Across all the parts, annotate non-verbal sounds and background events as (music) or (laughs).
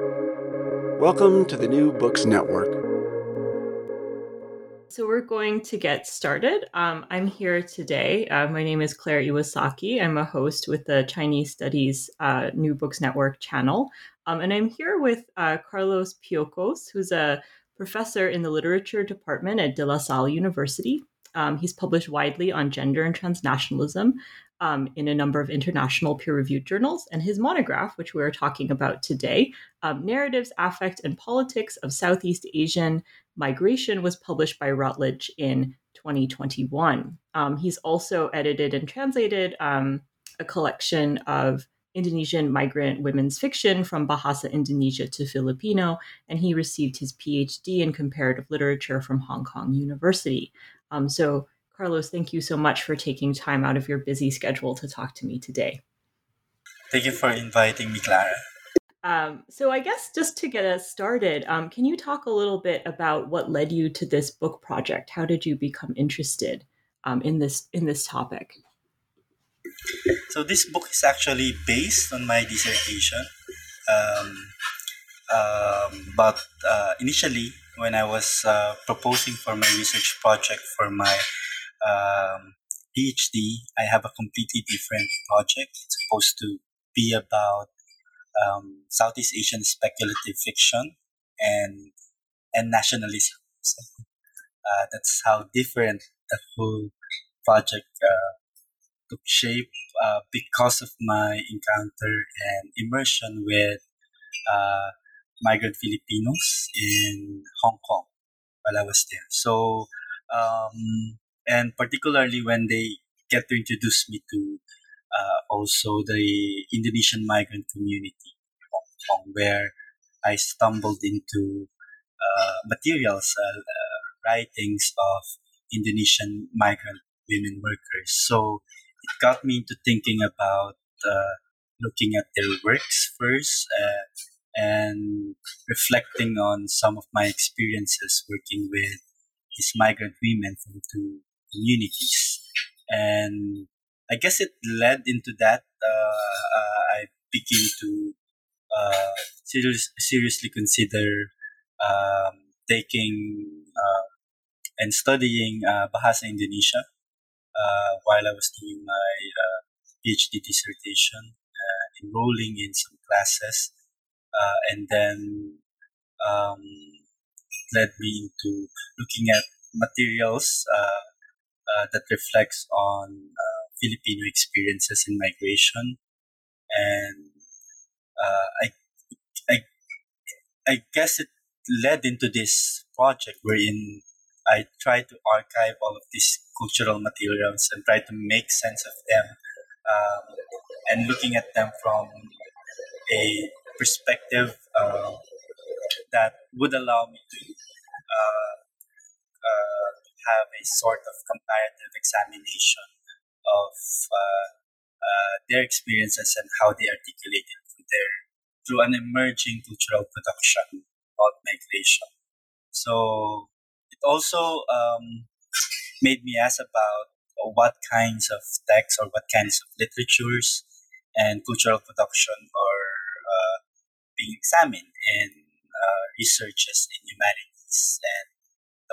Welcome to the New Books Network. So, we're going to get started. Um, I'm here today. Uh, my name is Claire Iwasaki. I'm a host with the Chinese Studies uh, New Books Network channel. Um, and I'm here with uh, Carlos Piocos, who's a professor in the literature department at De La Salle University. Um, he's published widely on gender and transnationalism um, in a number of international peer reviewed journals. And his monograph, which we're talking about today, um, Narratives, Affect, and Politics of Southeast Asian Migration, was published by Routledge in 2021. Um, he's also edited and translated um, a collection of Indonesian migrant women's fiction from Bahasa Indonesia to Filipino, and he received his PhD in comparative literature from Hong Kong University. Um, so, Carlos, thank you so much for taking time out of your busy schedule to talk to me today. Thank you for inviting me, Clara. Um, so, I guess just to get us started, um, can you talk a little bit about what led you to this book project? How did you become interested um, in this in this topic? So this book is actually based on my dissertation. Um, um, but uh, initially, when I was uh, proposing for my research project for my um, PhD, I have a completely different project. It's supposed to be about um, Southeast Asian speculative fiction and and nationalism. So, uh, that's how different the whole project uh, took shape uh, because of my encounter and immersion with uh, migrant Filipinos in Hong Kong while I was there. So, um, and particularly when they get to introduce me to uh, also the Indonesian migrant community in where I stumbled into uh, materials, uh, uh, writings of Indonesian migrant women workers. So it got me into thinking about uh, looking at their works first uh, and reflecting on some of my experiences working with these migrant women from two communities. And I guess it led into that. Uh, uh I began to uh, serious, seriously consider um, taking uh, and studying Bahasa Indonesia uh, while I was doing my uh, PhD dissertation, uh, enrolling in some classes, uh, and then um, led me into looking at materials uh, that reflects on Filipino experiences in migration, and I, I, I guess it led into this project wherein I try to archive all of these cultural materials and try to make sense of them um, and looking at them from a perspective uh, that would allow me to uh, uh, have a sort of comparative examination of uh, uh, their experiences and how they articulate it through their through an emerging cultural production called migration. So it also um, made me ask about what kinds of texts or what kinds of literatures and cultural production are uh, being examined in uh, researches in humanities. And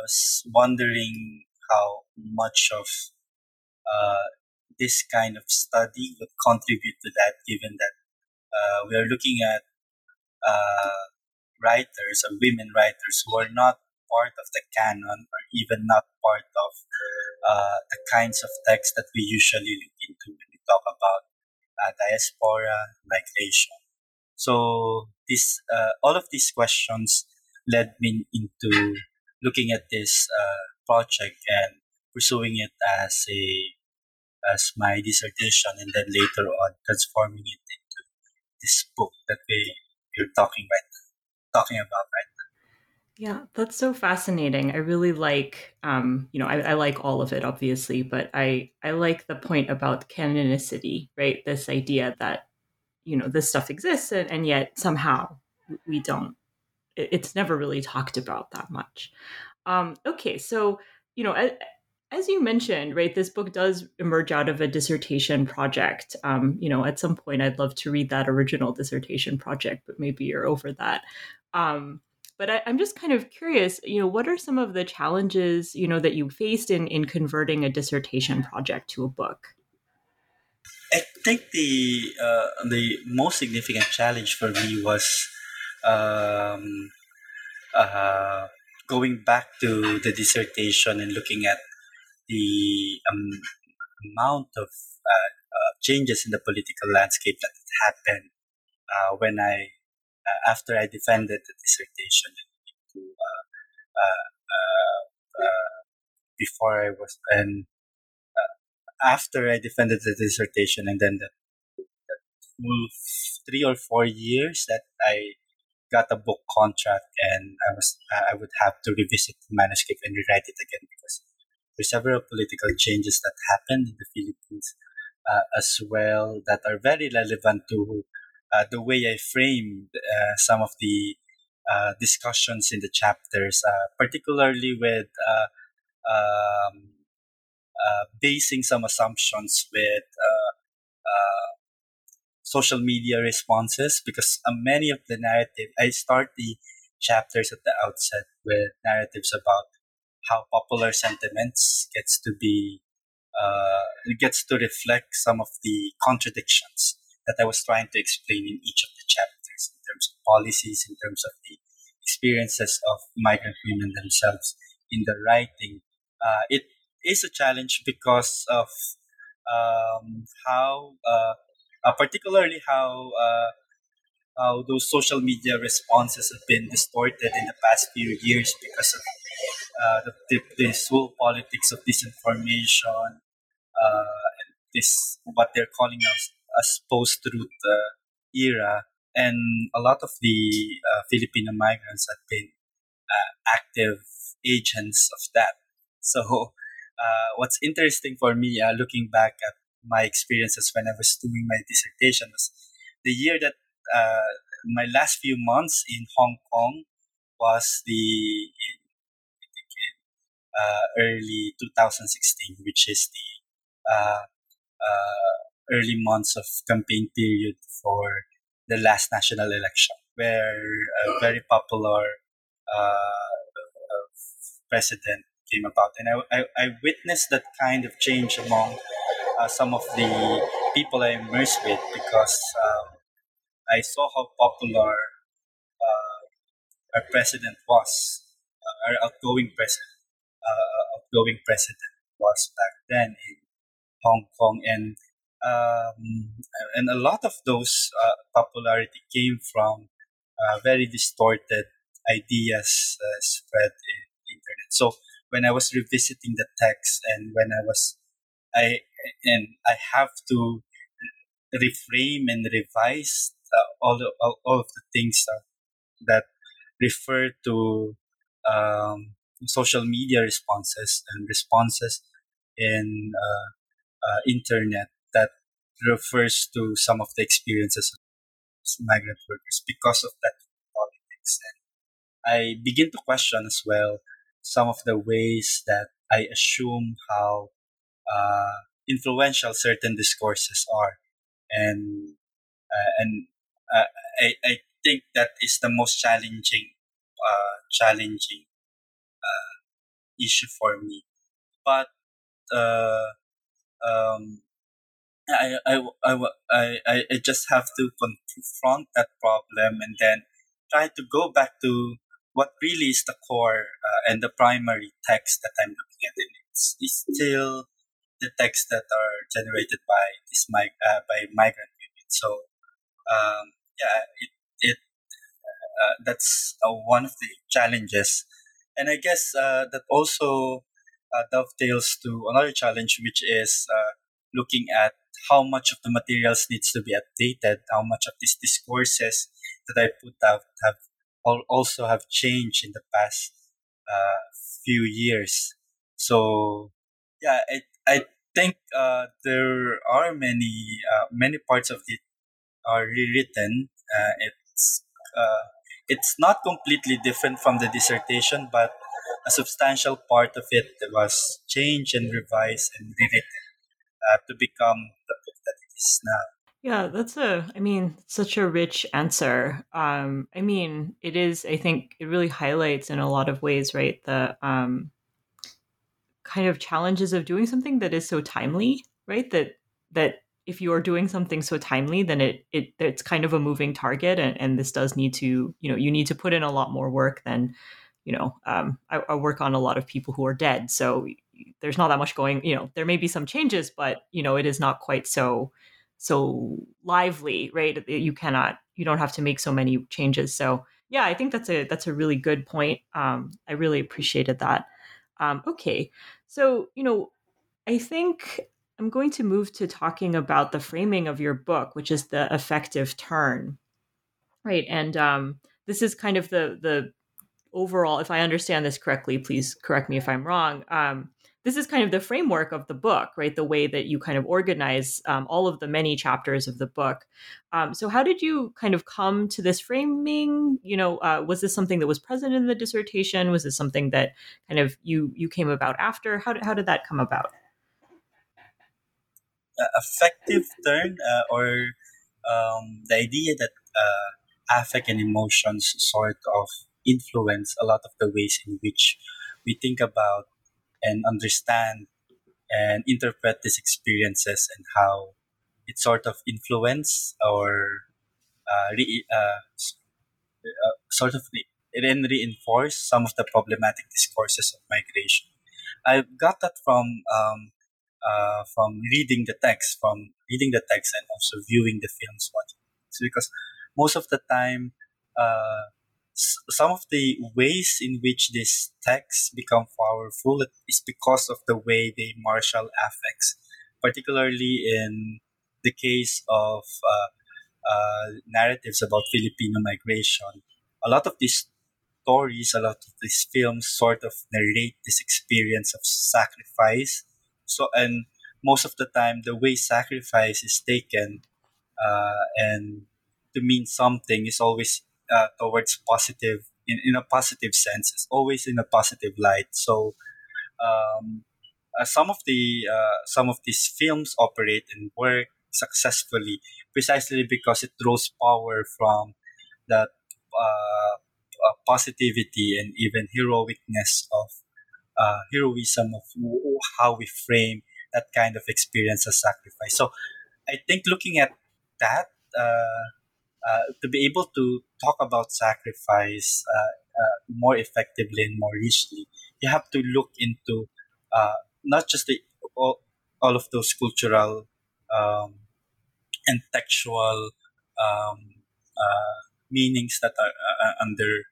Was wondering how much of uh, this kind of study would contribute to that, given that uh, we are looking at uh, writers or women writers who are not part of the canon or even not part of uh, the kinds of texts that we usually look into when we talk about uh, diaspora, migration. So this, uh, all of these questions led me into looking at this uh, project and pursuing it as a as my dissertation, and then later on transforming it into this book that we we're talking right talking about right yeah, that's so fascinating. I really like, um, you know, I, I, like all of it, obviously, but I I like the point about canonicity, right? This idea that you know this stuff exists, and, and yet somehow we don't. It, it's never really talked about that much. Um, okay, so you know, as you mentioned, right, this book does emerge out of a dissertation project. Um, you know, at some point, I'd love to read that original dissertation project, but maybe you're over that. Um, but I, am just kind of curious, you know, what are some of the challenges, you know, that you faced in in converting a dissertation project to a book? I think the uh, the most significant challenge for me was um, uh, going back to the dissertation and looking at the um, amount of uh, uh, changes in the political landscape that happened uh, when I, uh, after I defended the dissertation uh, uh, before I was, and after I defended the dissertation, and then the, the three or four years that I got a book contract and I was I would have to revisit the manuscript and rewrite it again because there's several political changes that happened in the Philippines uh, as well that are very relevant to uh, the way I framed uh, some of the uh, discussions in the chapters, uh, particularly with uh, um, basing some assumptions with social media responses because many of the narrative I start the chapters at the outset with narratives about how popular sentiments gets to be uh, gets to reflect some of the contradictions that I was trying to explain in each of the chapters in terms of policies, in terms of the experiences of migrant women themselves in the writing. Uh, it is a challenge because of um, how, uh, uh particularly how uh, how those social media responses have been distorted in the past few years because of uh, the, the, this whole politics of disinformation, uh, and this what they're calling us as post-truth uh, era, and a lot of the uh, Filipino migrants have been active agents of that. So, what's interesting for me, looking back at my experiences when I was doing my dissertation, was the year that my last few months in Hong Kong was the uh, early 2016, which is the uh, uh, early months of campaign period for the last national election, where a very popular president came about. And I, I, I, witnessed that kind of change among uh, some of the people I immersed with because um, I saw how popular uh, our president was, uh, our outgoing president uh, outgoing president was back then in Hong Kong, and um, and a lot of those uh, popularity came from uh, very distorted ideas spread in internet. So when I was revisiting the text, and when I was I and I have to reframe and revise uh, all, the, all, all of the things that refer to um, social media responses and responses in uh, uh, internet that refers to some of the experiences of migrant workers because of that politics. And I begin to question as well some of the ways that I assume how uh, influential certain discourses are, and uh, and uh, I, I think that is the most challenging uh, challenging issue for me. But uh, um, I, I, I, I, I just have to confront that problem and then try to go back to what really is the core uh, and the primary text that I'm looking at. And it's, it's still the texts that are generated by this mig- uh, by migrant women. So um, yeah, it, it uh, that's uh, one of the challenges and I guess uh, that also uh, dovetails to another challenge, which is uh, looking at how much of the materials needs to be updated, how much of these discourses that I put out have all also have changed in the past uh, few years. So yeah, I, I think uh, there are many uh, many parts of it are rewritten. it's it's not completely different from the dissertation, but a substantial part of it was changed and revised and rewritten uh, to become the book that it is now. Yeah, that's a, I mean, such a rich answer. Um, I mean, it is, I think it really highlights in a lot of ways, right? The um, kind of challenges of doing something that is so timely, right? That, that if you are doing something so timely, then it, it, it's kind of a moving target. And, and this does need to, you know, you need to put in a lot more work than, you know, um, I, I work on a lot of people who are dead. So there's not that much going, you know, there may be some changes, but, you know, it is not quite so, so lively, right? You cannot, you don't have to make so many changes. So yeah, I think that's a that's a really good point. Um, I really appreciated that. Um, okay, so you know, I think I'm going to move to talking about the framing of your book, which is the affective turn, right? And um, this is kind of the the overall. If I understand this correctly, please correct me if I'm wrong. Um, this is kind of the framework of the book, right? The way that you kind of organize um, all of the many chapters of the book. Um, so, how did you kind of come to this framing? You know, uh, was this something that was present in the dissertation? Was this something that kind of you you came about after? How did, how did that come about? Uh, affective turn, uh, or um, the idea that uh, affect and emotions sort of influence a lot of the ways in which we think about and understand and interpret these experiences and how it sort of influence or uh, re, uh, uh, sort of re, then reinforce some of the problematic discourses of migration. I got that from um, uh, from reading the text, from reading the text and also viewing the films, watching. It's because most of the time, uh, some of the ways in which these texts become powerful is because of the way they marshal affects, particularly in the case of uh, uh, narratives about Filipino migration. A lot of these stories, a lot of these films sort of narrate this experience of sacrifice. So, and most of the time, the way sacrifice is taken uh, and to mean something is always uh, towards positive in, in a positive sense. It's always in a positive light. So um, uh, some of the uh, some of these films operate and work successfully precisely because it draws power from that uh, positivity and even heroicness of uh, heroism of how we frame that kind of experience as sacrifice. So i think looking at that uh, to be able to talk about sacrifice uh, uh, more effectively and more richly, you have to look into uh, not just the all, all of those cultural um, and textual um, meanings that are under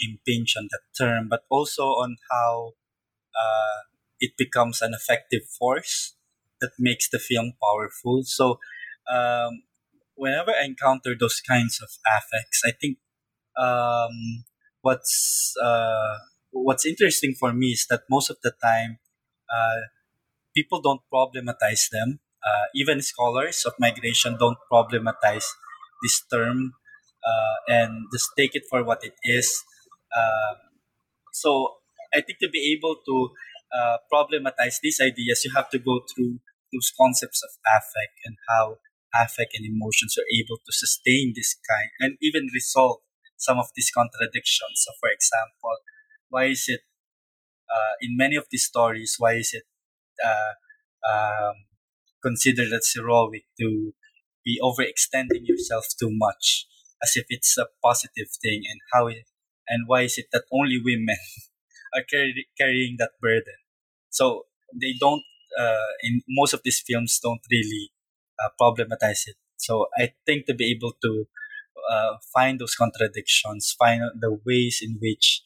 impinge on that term, but also on how it becomes an effective force that makes the film powerful. So um, whenever I encounter those kinds of affects, I think um, what's uh, what's interesting for me is that most of the time uh, people don't problematize them. Uh, even scholars of migration don't problematize this term uh, and just take it for what it is. Um, so I think to be able to uh, problematize these ideas, you have to go through those concepts of affect and how affect and emotions are able to sustain this kind and even resolve some of these contradictions. So, for example, why is it uh, in many of these stories? Why is it uh, um, considered as heroic to be overextending yourself too much, as if it's a positive thing? And how it, and why is it that only women (laughs) are carry, carrying that burden? So they don't. Uh, in most of these films, don't really uh, problematize it. So I think to be able to uh, find those contradictions, find the ways in which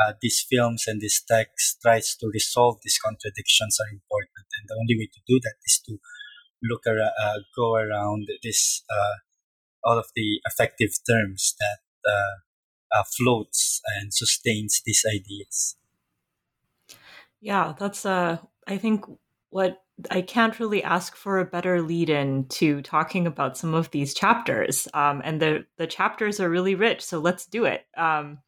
uh, these films and this text tries to resolve these contradictions are important. And the only way to do that is to look around, uh, go around this uh, all of the affective terms that uh, floats and sustains these ideas. Yeah, that's uh, I think what I can't really ask for a better lead in to talking about some of these chapters. Um, and the, the chapters are really rich, so let's do it. Um,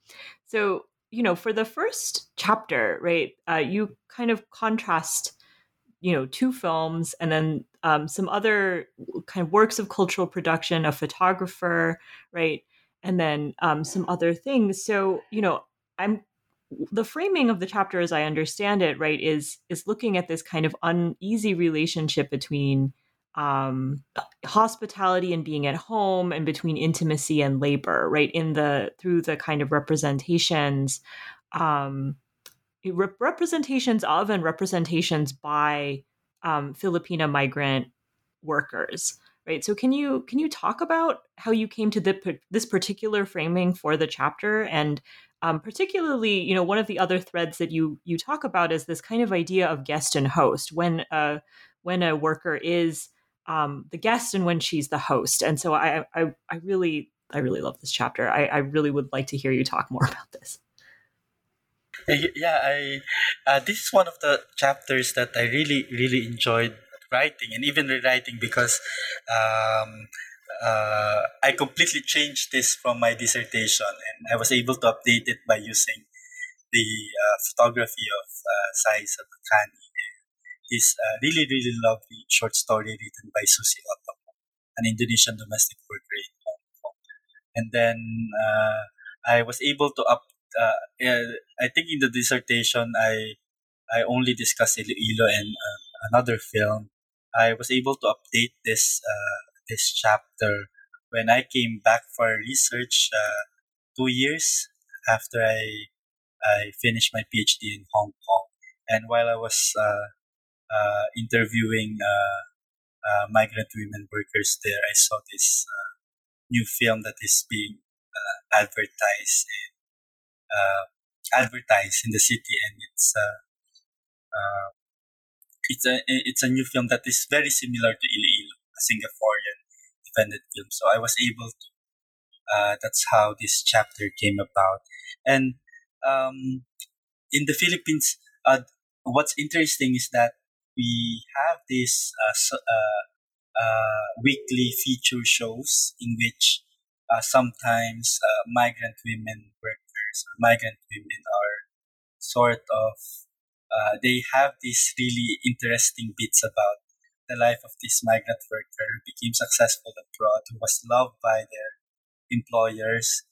so, you know, for the first chapter, right, uh, you kind of contrast, you know, two films and then um, some other kind of works of cultural production, a photographer, right, and then um, some other things. So, you know, I'm the framing of the chapter, as I understand it, right, is is looking at this kind of uneasy relationship between um, hospitality and being at home and between intimacy and labor right in the through the kind of representations um, representations of and representations by um, filipina migrant workers right so can you can you talk about how you came to the, this particular framing for the chapter and um, particularly you know one of the other threads that you you talk about is this kind of idea of guest and host when a when a worker is um, the guest and when she's the host. And so I, I, I really, I really love this chapter. I, I really would like to hear you talk more (laughs) about this. Yeah, I uh, this is one of the chapters that I really, really enjoyed writing and even rewriting because um, uh, I completely changed this from my dissertation and I was able to update it by using the uh, photography of uh, Xyza Bacani is a really, really lovely short story written by Susi Otomo, an Indonesian domestic worker in Hong Kong. And then uh, I was able to up. Uh, I think in the dissertation I I only discussed Ilo Ilo and uh, another film. I was able to update this uh, this chapter when I came back for research uh, two years after I I finished my PhD in Hong Kong. And while I was uh, uh, interviewing uh, uh, migrant women workers there, I saw this new film that is being advertised and advertised in the city, and it's it's a it's a new film that is very similar to Ilo Ilo, a Singaporean independent film. So I was able to. Uh, that's how this chapter came about, and um, in the Philippines, uh, what's interesting is that we have these uh, uh, uh, weekly feature shows in which sometimes migrant women workers or migrant women are sort of uh, they have these really interesting bits about the life of this migrant worker who became successful abroad, who was loved by their employers.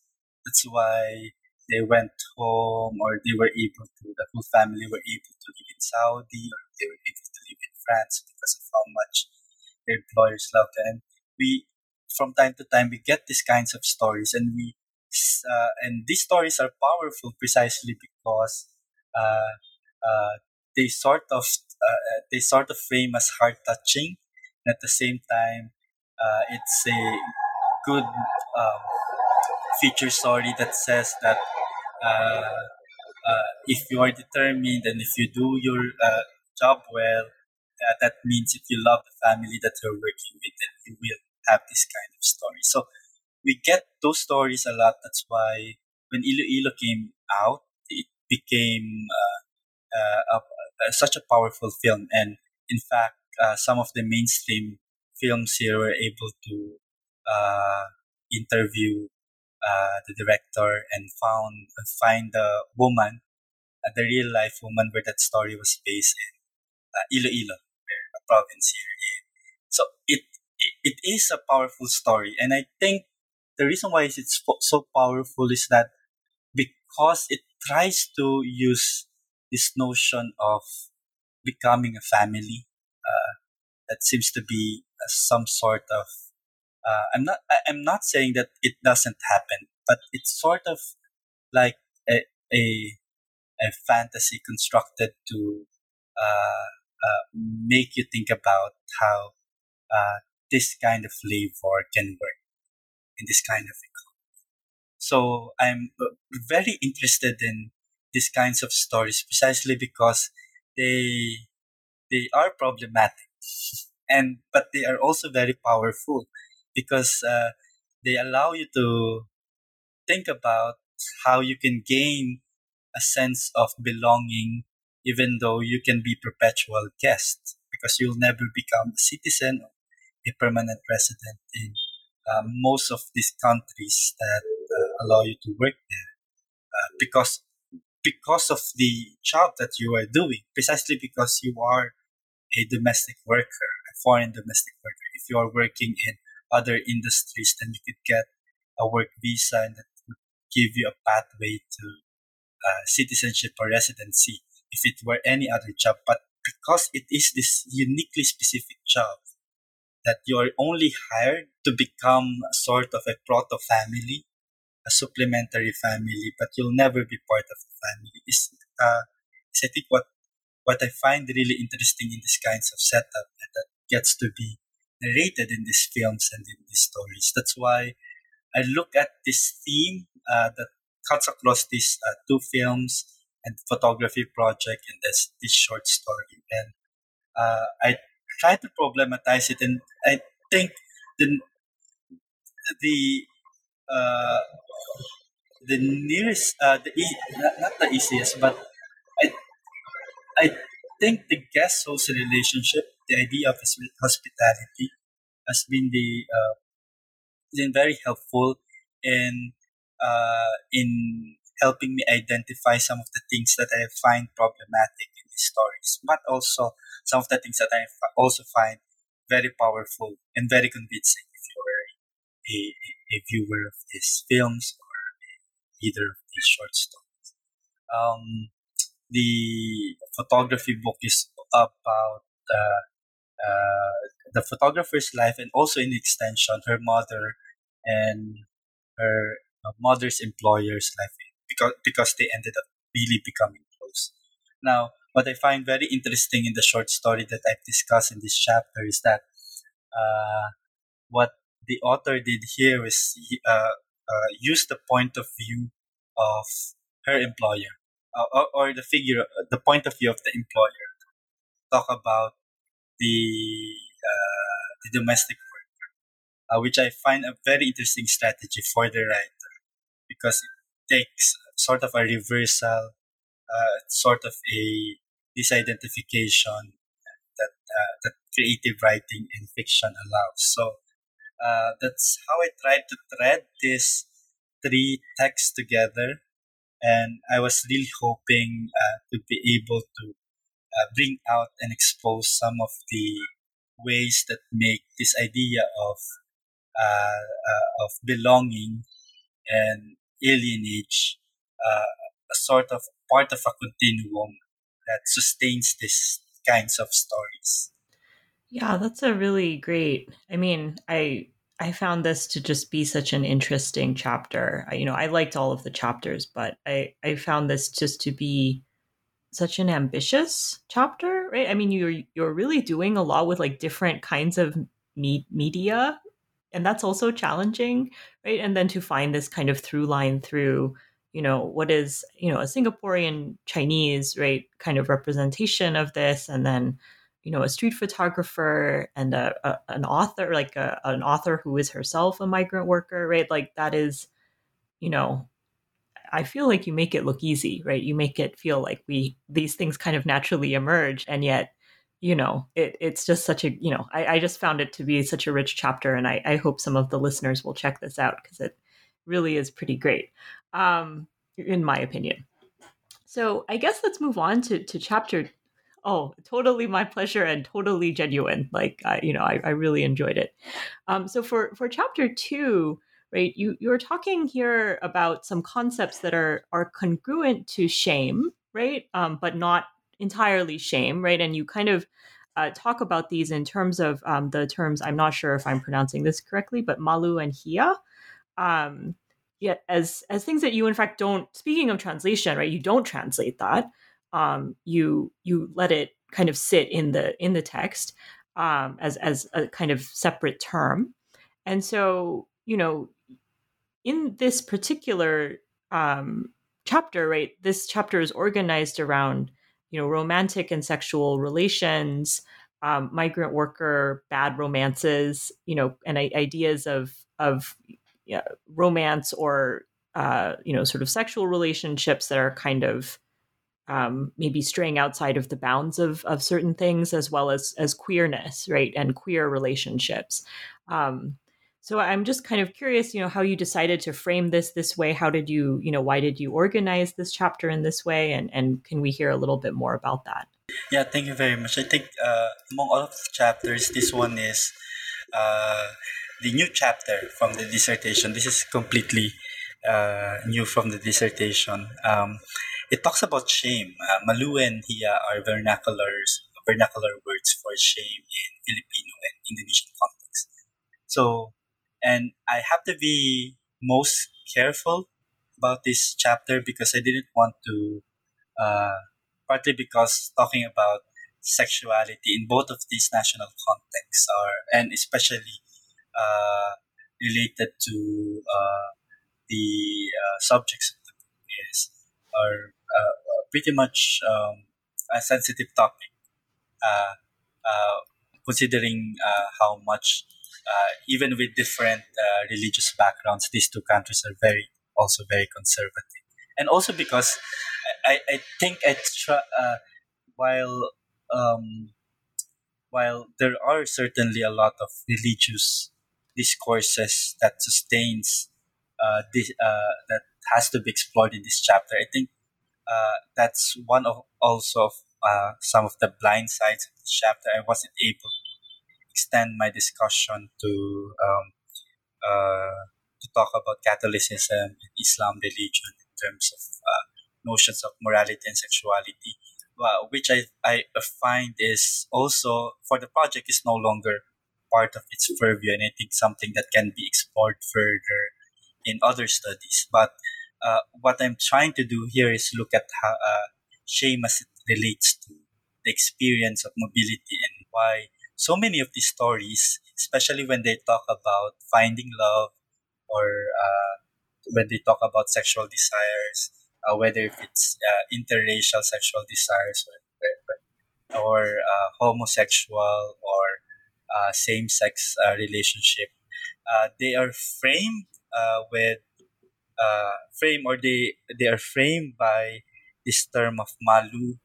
That's why they went home or they were able to, the whole family were able to live in Saudi or they were able to live in France because of how much their employers loved them. We, from time to time, we get these kinds of stories and we, uh, and these stories are powerful precisely because uh, uh, they sort of uh, they sort of frame as heart touching, and at the same time, uh, it's a good um, feature story that says that uh, uh, if you are determined and if you do your job well, that means if you love the family that you're working with, then you will have this kind of story. So we get those stories a lot. That's why when Ilo Ilo came out, it became uh, uh, a, such a powerful film. And in fact, some of the mainstream films here were able to interview uh, the director and found uh, find the woman, uh, the real life woman where that story was based in uh, Iloilo, a province here. In. So it, it it is a powerful story, and I think the reason why it's so powerful is that because it tries to use this notion of becoming a family uh, that seems to be uh, some sort of uh, I'm not I'm not saying that it doesn't happen, but it's sort of like a a, a fantasy constructed to uh, uh, make you think about how uh, this kind of labor can work in this kind of economy. So I'm very interested in these kinds of stories precisely because they they are problematic. And but they are also very powerful because uh, they allow you to think about how you can gain a sense of belonging even though you can be perpetual guest because you'll never become a citizen or a permanent resident in uh, most of these countries that uh, allow you to work there uh, because because of the job that you are doing, precisely because you are a domestic worker, a foreign domestic worker. If you are working in other industries, then you could get a work visa and that would give you a pathway to uh, citizenship or residency if it were any other job. But because it is this uniquely specific job that you are only hired to become sort of a proto family, a supplementary family, but you'll never be part of the family is, uh, I think what what I find really interesting in these kinds of setup that gets to be narrated in these films and in these stories. That's why I look at this theme uh, that cuts across these uh, two films and photography project and this this short story, and uh, I try to problematize it, and I think the the uh, the nearest uh, the e- not, not the easiest, but I I think the guest host relationship, the idea of hospitality, has been the uh, been very helpful in uh, in helping me identify some of the things that I find problematic in these stories, but also some of the things that I also find very powerful and very convincing if you were a, a viewer of these films or either of these short stories. Um, the photography book is about uh, uh, the photographer's life and also in extension her mother and her uh, mother's employer's life because because they ended up really becoming close. Now, what I find very interesting in the short story that I've discussed in this chapter is that uh, what the author did here is uh, uh, use the point of view of her employer uh, or, or, the figure, the point of view of the employer. Talk about the uh, the domestic worker, uh, which I find a very interesting strategy for the writer because it takes sort of a reversal, uh, sort of a disidentification that uh, that creative writing in fiction allows. So uh, that's how I tried to thread these three texts together, and I was really hoping uh, to be able to uh, bring out and expose some of the ways that make this idea of uh, uh, of belonging and alienage uh, a sort of part of a continuum that sustains these kinds of stories. Yeah, that's a really great. I mean, I I found this to just be such an interesting chapter. I, you know, I liked all of the chapters, but I I found this just to be such an ambitious chapter, right? I mean, you're you're really doing a lot with like different kinds of me- media, and that's also challenging, right? And then to find this kind of through line through, you know, what is you know a Singaporean Chinese, right, kind of representation of this, and then you know a street photographer and a, a an author, like a, an author who is herself a migrant worker, right? Like that is, you know, I feel like you make it look easy, right? You make it feel like we these things kind of naturally emerge, and yet, you know, it, it's just such a you know, I, I just found it to be such a rich chapter, and I, I hope some of the listeners will check this out because it really is pretty great, um, in my opinion. So I guess let's move on to to chapter. Oh, totally my pleasure and totally genuine. Like I, you know, I, I really enjoyed it. Um, so for for chapter two right you you're talking here about some concepts that are are congruent to shame right um, but not entirely shame right and you kind of uh, talk about these in terms of um, the terms i'm not sure if i'm pronouncing this correctly but malu and hiya um, yet as as things that you in fact don't speaking of translation right you don't translate that um, you you let it kind of sit in the in the text um, as as a kind of separate term. And so you know in this particular um, chapter, right, this chapter is organized around, you know, romantic and sexual relations, um, migrant worker bad romances, you know, and ideas of of yeah, romance or uh, you know, sort of sexual relationships that are kind of um, maybe straying outside of the bounds of of certain things, as well as as queerness, right, and queer relationships. Um, So I'm just kind of curious, you know, how you decided to frame this this way. How did you, you know, why did you organize this chapter in this way? And and can we hear a little bit more about that? Yeah, thank you very much. I think uh, among all of the chapters, this one is uh, the new chapter from the dissertation. This is completely uh, new from the dissertation. Um, it talks about shame. Uh, Malu and Hiya are vernaculars, vernacular words for shame in Filipino and Indonesian context. So and I have to be most careful about this chapter because I didn't want to, uh, partly because talking about sexuality in both of these national contexts are, and especially uh, related to uh, the uh, subjects of the book is are uh, pretty much um, a sensitive topic, uh, considering how much uh, even with different uh, religious backgrounds, these two countries are very also very conservative, and also because I, I think I uh, while um, while there are certainly a lot of religious discourses that sustains uh, this, uh, that has to be explored in this chapter. I think uh, that's one of also of uh, some of the blind sides of this chapter. I wasn't able to extend my discussion to um, uh, to talk about Catholicism and Islam religion in terms of uh, notions of morality and sexuality, uh, which I, I find is also for the project is no longer part of its purview, and I think something that can be explored further in other studies. But uh, what I'm trying to do here is look at how uh, shame as it relates to the experience of mobility and why so many of these stories, especially when they talk about finding love or uh, when they talk about sexual desires, uh, whether if it's uh, interracial sexual desires or, or uh, homosexual or uh, same-sex uh, relationship, they are framed with uh, frame or they they are framed by this term of malu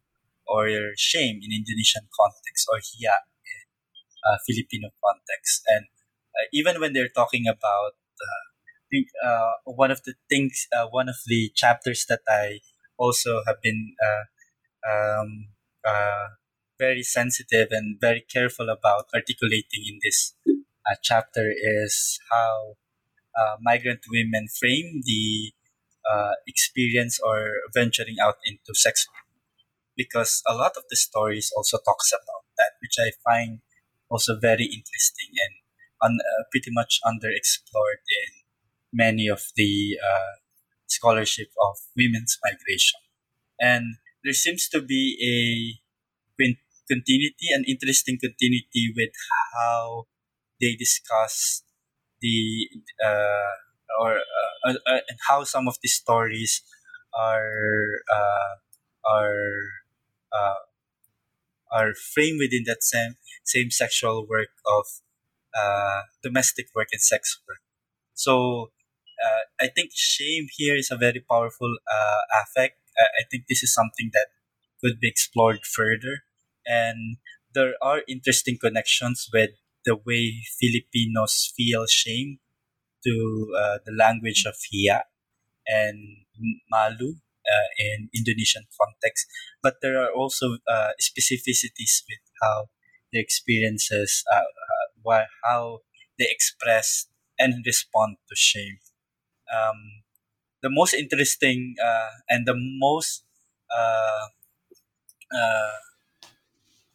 or shame in Indonesian context or hiya uh, Filipino context. And uh, even when they're talking about, uh, I think uh, one of the things, uh, one of the chapters that I also have been um, very sensitive and very careful about articulating in this chapter is how migrant women frame the experience or venturing out into sex because a lot of the stories also talks about that, which I find also very interesting and un, uh, pretty much underexplored in many of the uh, scholarship of women's migration. And there seems to be a continuity, an interesting continuity with how they discuss the uh, or uh, uh, uh and how some of these stories are uh, are uh, are framed within that same same sexual work of uh, domestic work and sex work. So uh, I think shame here is a very powerful uh, affect. I think this is something that could be explored further, and there are interesting connections with the way Filipinos feel shame to uh, the language of Hiya and Malu uh, in Indonesian context. But there are also uh, specificities with how the experiences, uh, uh, how they express and respond to shame. Um, the most interesting uh, and the most uh,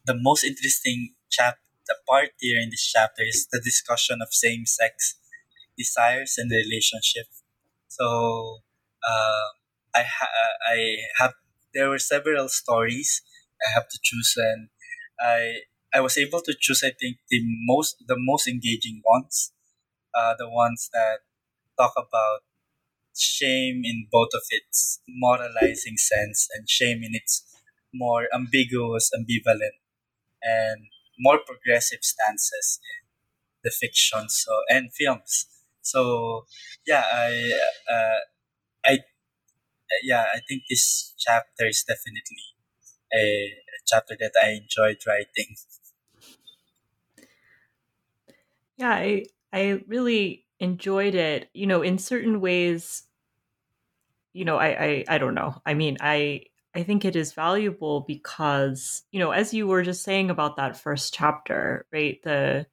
the most interesting chap the part here in this chapter is the discussion of same sex desires and relationship. So uh, I ha- I have there were several stories I have to choose and I I was able to choose, I think, the most the most engaging ones, uh, the ones that talk about shame in both of its moralizing sense and shame in its more ambiguous, ambivalent, and more progressive stances in the fiction so and films. So yeah, I uh, I yeah I think this chapter is definitely a, a chapter that I enjoyed writing. Yeah, I, I really enjoyed it. You know, in certain ways, you know, I, I I don't know. I mean, I I think it is valuable because, you know, as you were just saying about that first chapter, right? The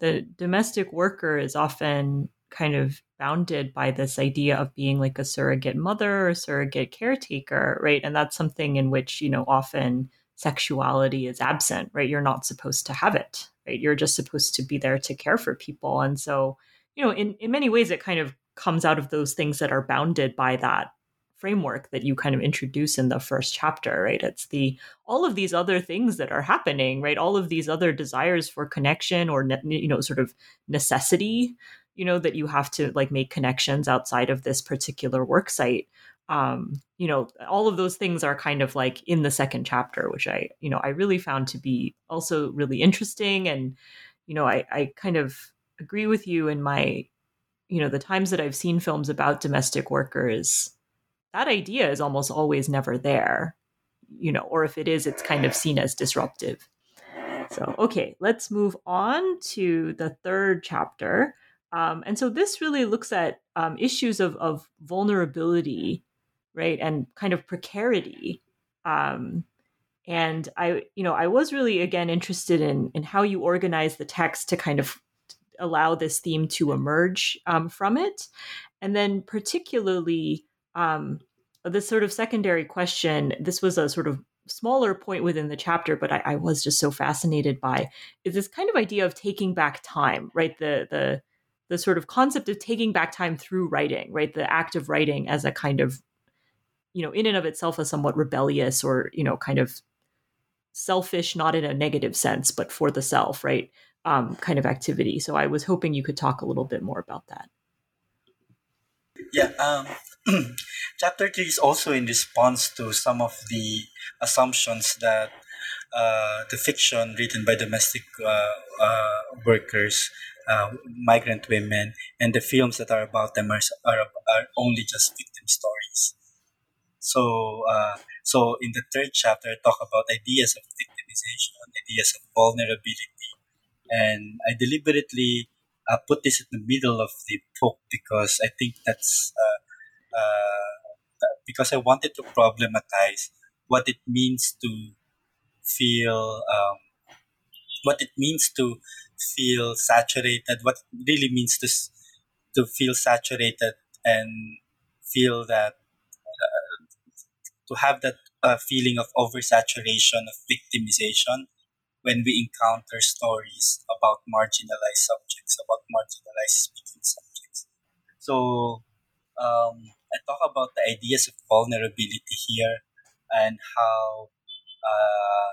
the domestic worker is often kind of bounded by this idea of being like a surrogate mother or surrogate caretaker, right? And that's something in which, you know, often sexuality is absent, right? You're not supposed to have it, right? You're just supposed to be there to care for people. And so, you know, in, in many ways, it kind of comes out of those things that are bounded by that framework that you kind of introduce in the first chapter right? It's the all of these other things that are happening right? All of these other desires for connection or you know sort of necessity you know that you have to like make connections outside of this particular work site. Um you know all of those things are kind of like in the second chapter which i you know i really found to be also really interesting. And you know i i kind of agree with you in my you know the times that i've seen films about domestic workers that idea is almost always never there you know or if it is it's kind of seen as disruptive. So okay let's move on to the third chapter. Um, and so this really looks at um, issues of, of vulnerability, right, and kind of precarity. Um, and I, you know, I was really again interested in in how you organize the text to kind of allow this theme to emerge um, from it, and then particularly um, this sort of secondary question. This was a sort of smaller point within the chapter, but I, I was just so fascinated by is this kind of idea of taking back time, right? The the the sort of concept of taking back time through writing, right? The act of writing as a kind of, you know, in and of itself a somewhat rebellious or, you know, kind of selfish, not in a negative sense, but for the self, right? Um, kind of activity. So I was hoping you could talk a little bit more about that. Yeah. Um, (clears throat) chapter three is also in response to some of the assumptions that uh, the fiction written by domestic uh, uh, workers uh, migrant women, and the films that are about them are, are, are only just victim stories. So, uh, so in the third chapter, I talk about ideas of victimization, ideas of vulnerability, and I deliberately uh, put this in the middle of the book because I think that's uh, uh, because I wanted to problematize what it means to feel, um, what it means to feel saturated, what really means to to feel saturated and feel that uh, to have that uh, feeling of oversaturation of victimization when we encounter stories about marginalized subjects, about marginalized speaking subjects. So um, Talk about the ideas of vulnerability here and how uh,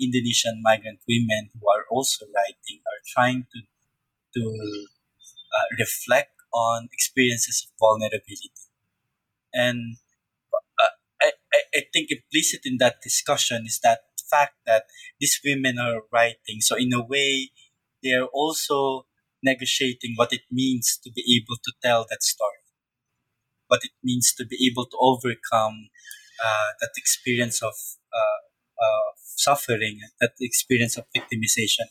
Indonesian migrant women who are also writing are trying to to uh, reflect on experiences of vulnerability, and uh, I, I think implicit in that discussion is that fact that these women are writing. So in a way, they are also negotiating what it means to be able to tell that story, what it means to be able to overcome uh, that experience of uh, suffering, that experience of victimization,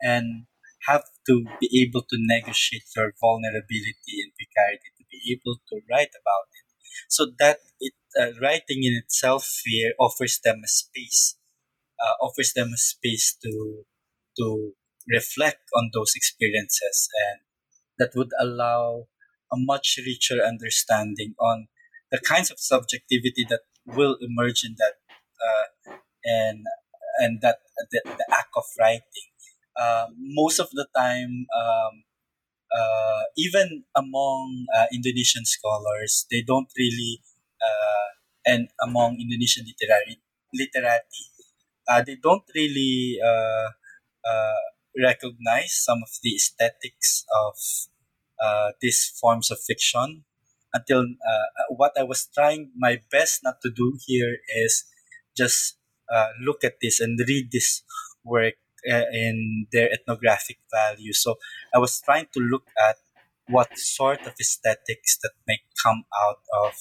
and have to be able to negotiate their vulnerability and precarity to be able to write about it. So that it, uh, writing in itself here offers them a space, uh, offers them a space to to reflect on those experiences, and that would allow a much richer understanding on the kinds of subjectivity that will emerge in that uh, and and that the, the act of writing. Uh, most of the time, um, uh, even among uh, Indonesian scholars, they don't really, uh, and among Indonesian literary literati, uh, they don't really recognize some of the aesthetics of these forms of fiction. Until what I was trying my best not to do here is just uh, look at this and read this work uh, in their ethnographic value. So I was trying to look at what sort of aesthetics that may come out of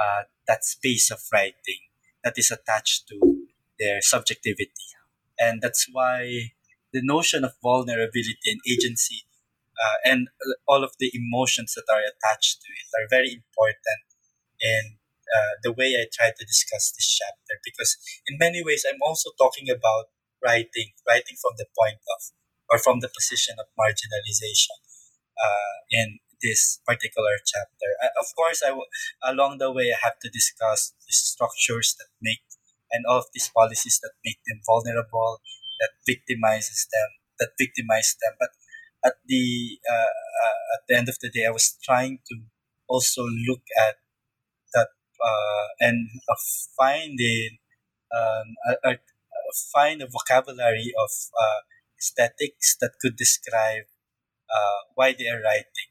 uh, that space of writing that is attached to their subjectivity. And that's why the notion of vulnerability and agency uh, and all of the emotions that are attached to it are very important in uh, the way I try to discuss this chapter because in many ways I'm also talking about writing, writing from the point of or from the position of marginalization uh, in this particular chapter. I, of course, I w- along the way I have to discuss the structures that make and all of these policies that make them vulnerable, that victimizes them, that victimize them. But at the uh, uh, at the end of the day, I was trying to also look at that uh, and find it, um, a, a, find a vocabulary of uh, aesthetics that could describe uh, why they are writing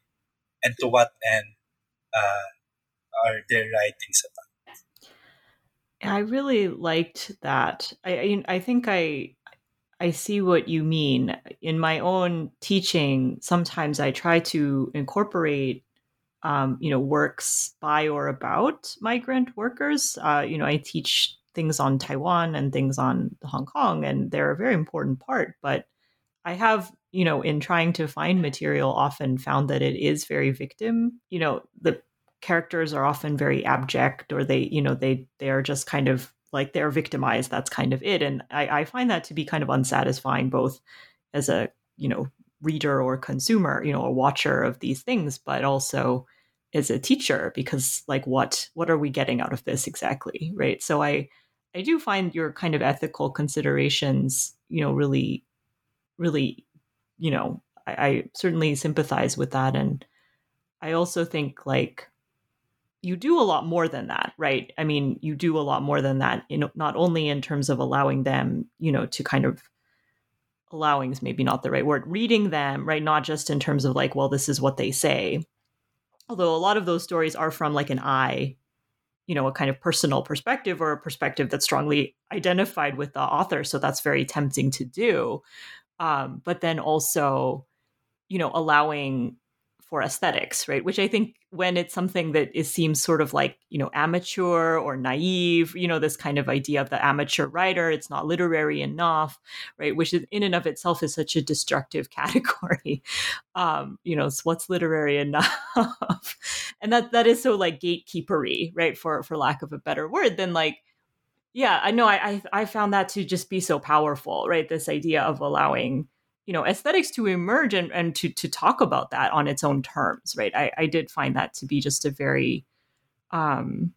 and to what end uh, are their writings about. I really liked that. I I think I I see what you mean. In my own teaching, sometimes I try to incorporate um, you know works by or about migrant workers. Uh, you know, I teach things on Taiwan and things on Hong Kong, and they're a very important part. But I have, you know, in trying to find material, often found that it is very victim. You know, the characters are often very abject, or they, you know, they they are just kind of like they're victimized. That's kind of it, and I, I find that to be kind of unsatisfying, both as a you know reader or consumer, you know, a watcher of these things, but also as a teacher because like what what are we getting out of this exactly right so i I do find your kind of ethical considerations, you know, really, really, you know, I, I certainly sympathize with that. And I also think like you do a lot more than that, right? I mean, you do a lot more than that, in not only in terms of allowing them, you know, to kind of allowing is maybe not the right word, reading them, right? Not just in terms of like, well, this is what they say. Although a lot of those stories are from like an I you know a kind of personal perspective or a perspective that's strongly identified with the author so that's very tempting to do um, but then also you know allowing for aesthetics right which i think when it's something that is seems sort of like you know amateur or naive you know this kind of idea of the amateur writer it's not literary enough right which is in and of itself is such a destructive (laughs) category. Um you know so what's literary enough? (laughs) And that that is so like gatekeepery right for for lack of a better word than like yeah i know I, I i found that to just be so powerful right this idea of allowing you know aesthetics to emerge and, and to to talk about that on its own terms right? I, I did find that to be just a very um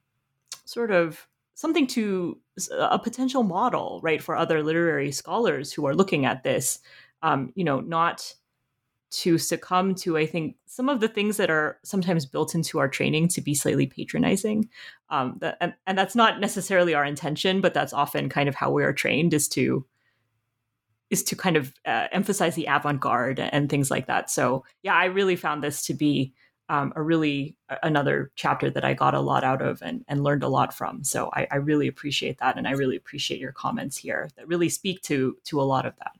sort of something to a potential model right for other literary scholars who are looking at this um you know not to succumb to i think some of the things that are sometimes built into our training to be slightly patronizing um that, and, and that's not necessarily our intention but that's often kind of how we are trained is to is to kind of uh, emphasize the avant-garde and things like that. So yeah, I really found this to be um, a really another chapter that I got a lot out of and, and learned a lot from. So I, I really appreciate that, and I really appreciate your comments here that really speak to to a lot of that.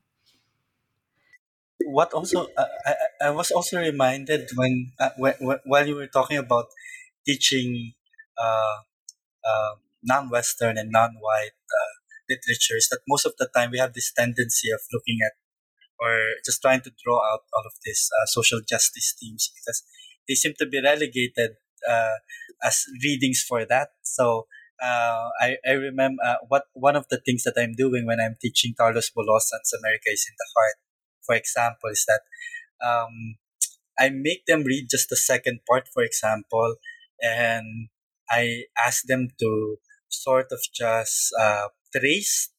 What also uh, I, I was also reminded when, uh, when, when while you were talking about teaching uh, uh non-Western and non-white uh, literature is that most of the time we have this tendency of looking at or just trying to draw out all of these uh, social justice themes because they seem to be relegated uh, as readings for that. So uh, I, I remember uh, what one of the things that I'm doing when I'm teaching Carlos Bulosan's America is in the Heart, for example, is that um, I make them read just the second part, for example, and I ask them to sort of just uh, traced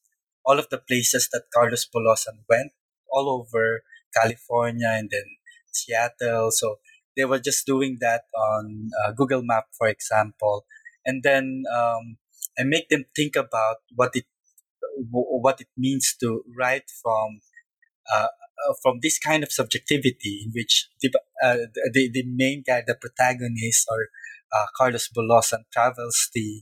all of the places that Carlos Bulosan went all over California and then Seattle. So they were just doing that on uh, Google Map, for example, and then um, I make them think about what it what it means to write from uh, uh, from this kind of subjectivity in which the uh, the, the main guy, the protagonist, or uh, Carlos Bulosan travels the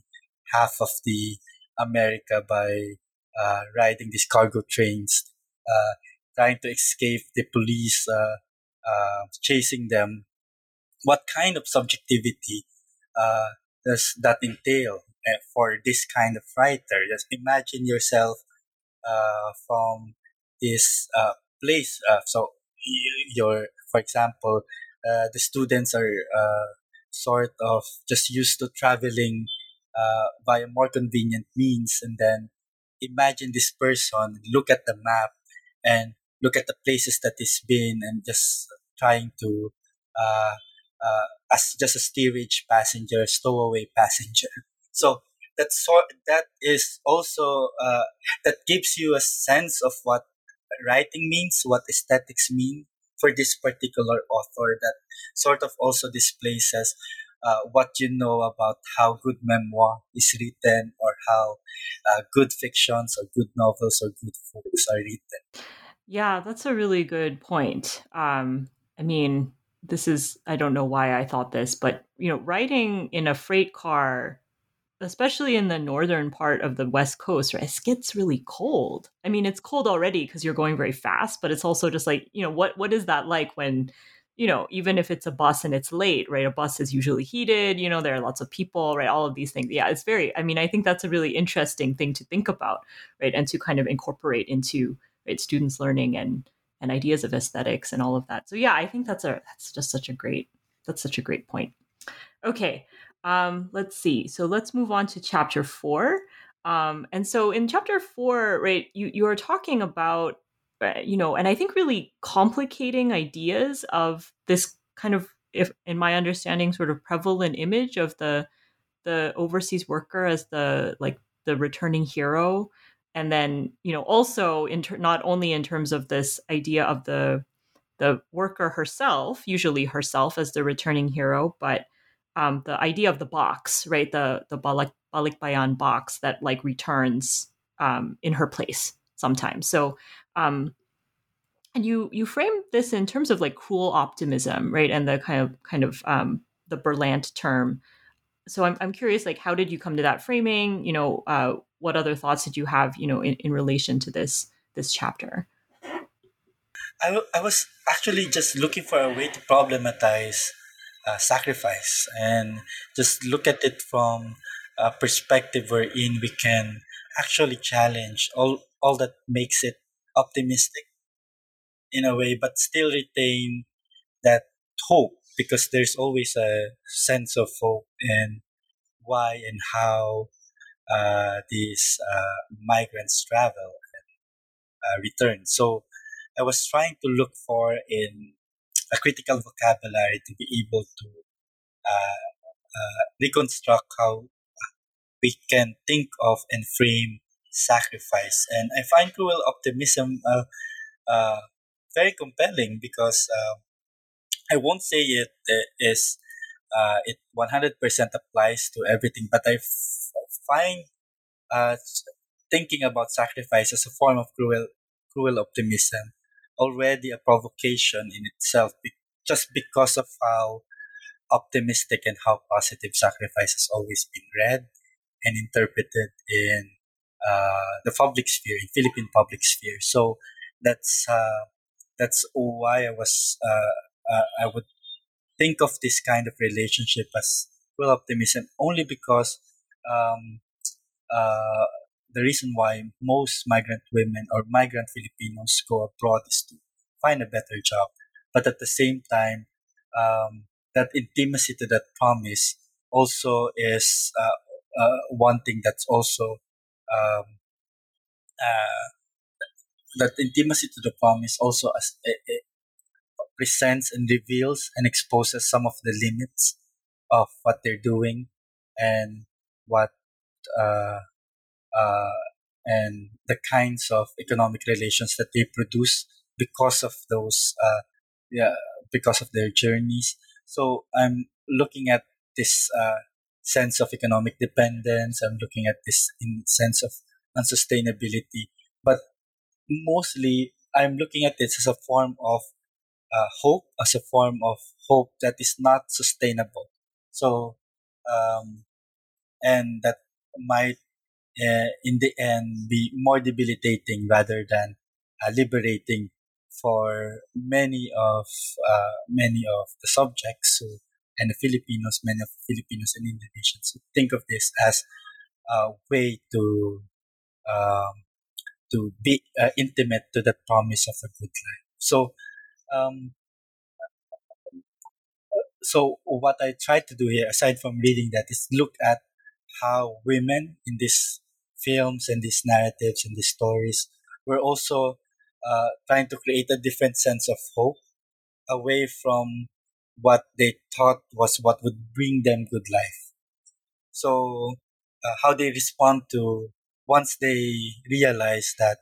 half of the America by uh, riding these cargo trains, uh, trying to escape the police uh, uh chasing them. What kind of subjectivity uh, does that entail uh, for this kind of writer? Just imagine yourself from this place. so your for example uh, the students are uh, sort of just used to traveling uh, via more convenient means. And then imagine this person look at the map and look at the places that he's been and just trying to uh, uh, as just a steerage passenger stowaway passenger. (laughs) So that sort that is also uh, that gives you a sense of what writing means what aesthetics mean for this particular author that sort of also displaces uh, what you know about how good memoir is written or how uh, good fictions or good novels or good books are written. Yeah, that's a really good point. Um, I mean, this is, I don't know why I thought this, but, you know, writing in a freight car especially in the northern part of the west coast right it gets really cold i mean it's cold already because you're going very fast but it's also just like you know what what is that like when you know even if it's a bus and it's late right a bus is usually heated you know there are lots of people right all of these things yeah it's very i mean i think that's a really interesting thing to think about right and to kind of incorporate into right students learning and and ideas of aesthetics and all of that so yeah i think that's a that's just such a great that's such a great point okay um, let's see. So let's move on to chapter four. Um, and so in chapter four, right, you you are talking about, you know, and I think really complicating ideas of this kind of, if in my understanding, sort of prevalent image of the the overseas worker as the like the returning hero, and then you know also in ter- not only in terms of this idea of the the worker herself, usually herself as the returning hero, but um, the idea of the box, right? The the balik balikbayan box that like returns um, in her place sometimes. So um, and you you frame this in terms of like cruel optimism, right? And the kind of kind of um, the Berlant term. So I'm I'm curious, like, how did you come to that framing? You know, uh, what other thoughts did you have, you know, in, in relation to this this chapter? I, w- I was actually just looking for a way to problematize uh, sacrifice and just look at it from a perspective wherein we can actually challenge all, all that makes it optimistic in a way, but still retain that hope because there's always a sense of hope and why and how uh, these uh, migrants travel and uh, return. So I was trying to look for in a critical vocabulary to be able to uh, uh, reconstruct how we can think of and frame sacrifice. And I find cruel optimism uh, uh very compelling because um, I won't say it is uh, it 100% applies to everything, but I f- find uh, thinking about sacrifice as a form of cruel cruel optimism already a provocation in itself just because of how optimistic and how positive sacrifice has always been read and interpreted in uh, the public sphere, in Philippine public sphere. So that's uh, that's why I was uh, uh I would think of this kind of relationship as cruel optimism only because um, uh, the reason why most migrant women or migrant Filipinos go abroad is to find a better job. But at the same time, um, that intimacy to that promise also is uh, uh, one thing that's also um, uh, that intimacy to the promise also as, it, it presents and reveals and exposes some of the limits of what they're doing and what uh, uh, and the kinds of economic relations that they produce because of those uh, yeah because of their journeys. So i'm looking at this uh, sense of economic dependence i'm looking at this in sense of unsustainability. But mostly i'm looking at this as a form of uh, hope as a form of hope that is not sustainable. So um, and that might uh, in the end be more debilitating rather than uh, liberating for many of uh, many of the subjects who, and the Filipinos, many of Filipinos and Indonesians think of this as a way to um, to be uh, intimate to the promise of a good life. So um, so what I try to do here, aside from reading that, is look at how women in these films and these narratives and these stories were also uh, trying to create a different sense of hope away from what they thought was what would bring them good life. So, uh, how they respond to once they realize that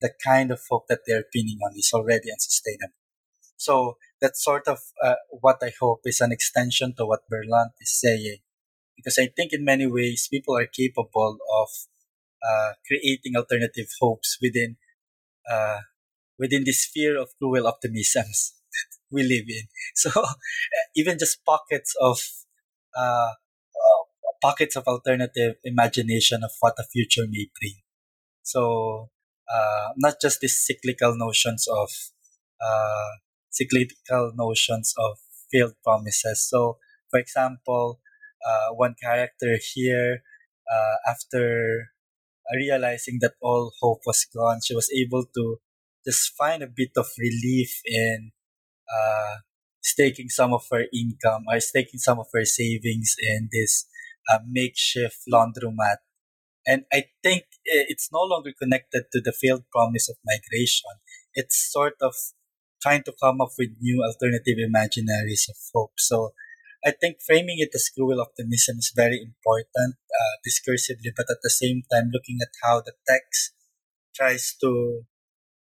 the kind of hope that they're pinning on is already unsustainable. So that's sort of uh, what I hope is an extension to what Berlant is saying, because I think in many ways people are capable of uh, creating alternative hopes within uh, within this sphere of cruel optimisms we live in. (laughs) So even just pockets of uh, uh, pockets of alternative imagination of what the future may bring. So uh, not just these cyclical notions of uh, cyclical notions of failed promises. So, for example, uh, one character here, uh, after realizing that all hope was gone, she was able to just find a bit of relief in uh, staking some of her income or staking some of her savings in this uh, makeshift laundromat. And I think it's no longer connected to the failed promise of migration. It's sort of trying to come up with new alternative imaginaries of hope. So I think framing it as cruel optimism is very important uh, discursively, but at the same time looking at how the text tries to,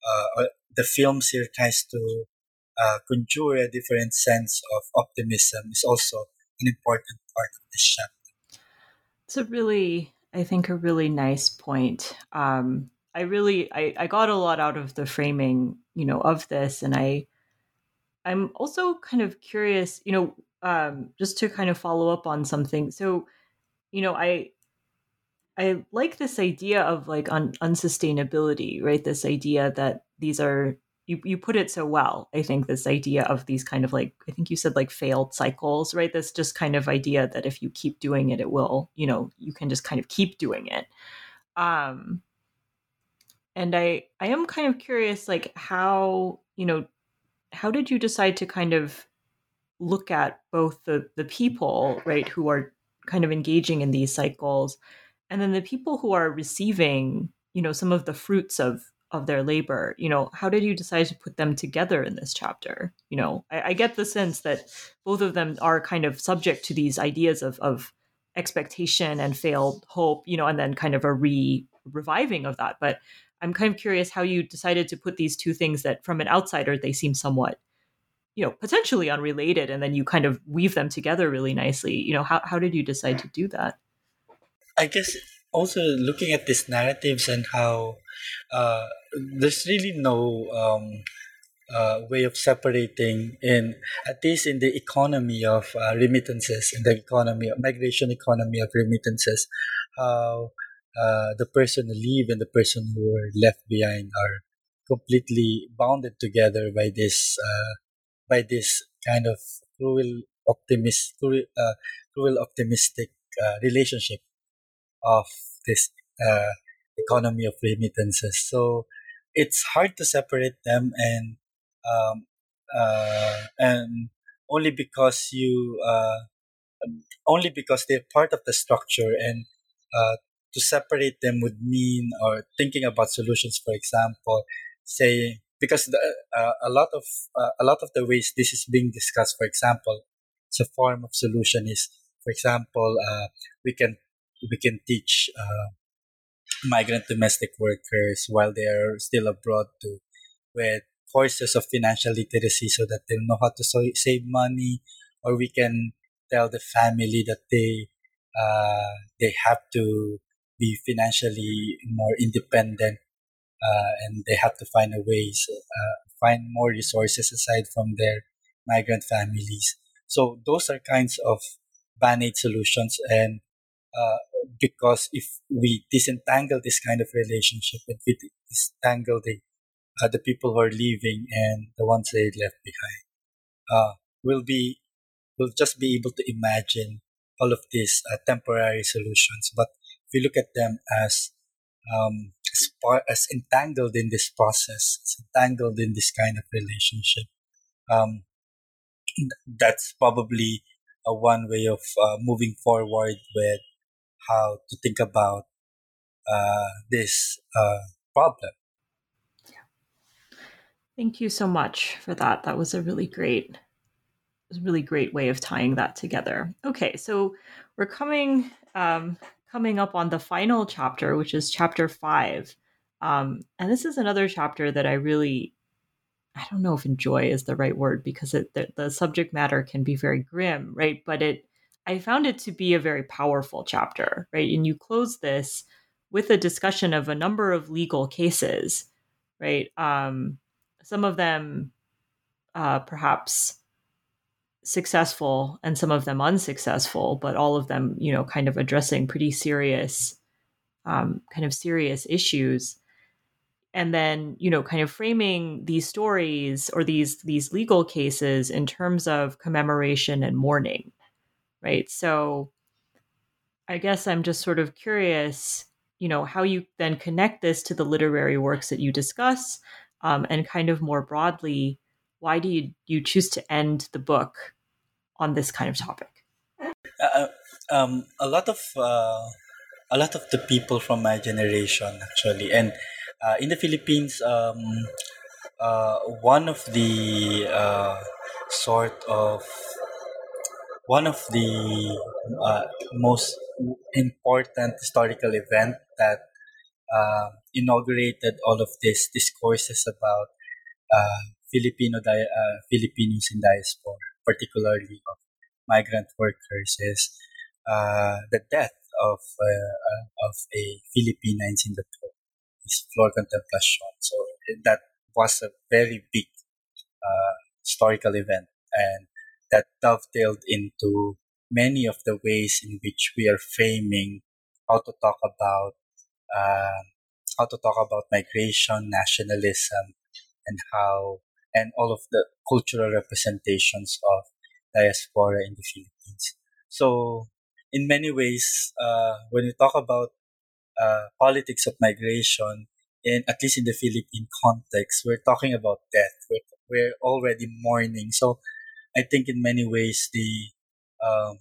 uh, the films here tries to uh, conjure a different sense of optimism is also an important part of this chapter. It's a really, I think, a really nice point. Um, I really, I, I got a lot out of the framing, you know, of this, and I, I'm also kind of curious, you know, um, just to kind of follow up on something. So, you know, I, I like this idea of like un- unsustainability, right? This idea that these are you you put it so well. I think this idea of these kind of like I think you said like failed cycles, right? This just kind of idea that if you keep doing it, it will, you know, you can just kind of keep doing it. Um, and I I am kind of curious, like how you know, how did you decide to kind of look at both the the people, right, who are kind of engaging in these cycles, and then the people who are receiving, you know, some of the fruits of of their labor you know how did you decide to put them together in this chapter? You know i, I get the sense that both of them are kind of subject to these ideas of, of expectation and failed hope you know and then kind of a re reviving of that. But i'm kind of curious how you decided to put these two things that from an outsider they seem somewhat you know potentially unrelated and then you kind of weave them together really nicely. You know how, how did you decide to do that? I guess also looking at these narratives and how uh, there's really no um, uh, way of separating in at least in the economy of uh, remittances in the economy migration economy of remittances how uh, the person who leave and the person who are left behind are completely bounded together by this uh, by this kind of cruel optimist cruel, uh, cruel optimistic relationship of this economy of remittances. So it's hard to separate them and um, uh, and only because you uh, only because they're part of the structure and uh, to separate them would mean or thinking about solutions for example say because the, uh, a lot of uh, a lot of the ways this is being discussed for example it's a form of solution is for example uh, we can we can teach migrant domestic workers while they are still abroad to with courses of financial literacy so that they'll know how to so- save money or we can tell the family that they uh, they have to be financially more independent uh, and they have to find a ways uh, find more resources aside from their migrant families. So those are kinds of band-aid solutions and uh, because if we disentangle this kind of relationship and we disentangle the uh, the people who are leaving and the ones they left behind, uh, we'll be we'll just be able to imagine all of these uh, temporary solutions. But if we look at them as um, as, as entangled in this process, as entangled in this kind of relationship, um, that's probably a one way of uh, moving forward with how to think about uh, this uh, problem. Thank you so much for that. That was a really great, was a really great way of tying that together. Okay, so we're coming um, coming up on the final chapter, which is chapter five, um, and this is another chapter that I really, I don't know if enjoy is the right word because it, the, the subject matter can be very grim, right? But it, I found it to be a very powerful chapter, right? And you close this with a discussion of a number of legal cases, right? Um, some of them uh, perhaps successful and some of them unsuccessful, but all of them, you know, kind of addressing pretty serious, um, kind of serious issues. And then, you know, kind of framing these stories or these these legal cases in terms of commemoration and mourning, right? So, I guess I'm just sort of curious, you know, how you then connect this to the literary works that you discuss, um, and kind of more broadly, why do you you choose to end the book on this kind of topic? Uh, um, a lot of uh, a lot of the people from my generation actually, and uh, in the Philippines, um, uh, one of the uh, sort of one of the uh, most important historical event that uh, inaugurated all of these discourses about uh, Filipino di- uh, Filipinos in diaspora, particularly of migrant workers, is uh, the death of uh, uh, of a Filipina in Singapore, is Flor Contemplacion. So that was a very big uh, historical event, and that dovetailed into many of the ways in which we are framing how to talk about uh, how to talk about migration, nationalism, and how and all of the cultural representations of diaspora in the Philippines. So, in many ways, uh, when we talk about uh, politics of migration, in at least in the Philippine context, we're talking about death. We're, we're already mourning. So, I think in many ways the um,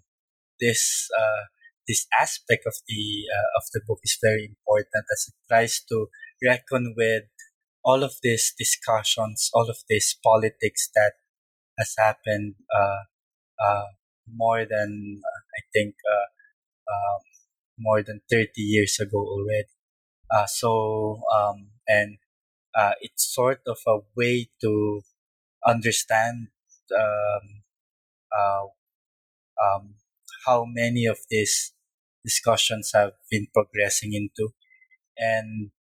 this uh, this aspect of the uh, of the book is very important as it tries to reckon with all of these discussions, all of this politics that has happened uh, uh, more than uh, I think uh, um, more than thirty years ago already. Uh, so um, and it's sort of a way to understand um, um, how many of these discussions have been progressing into. And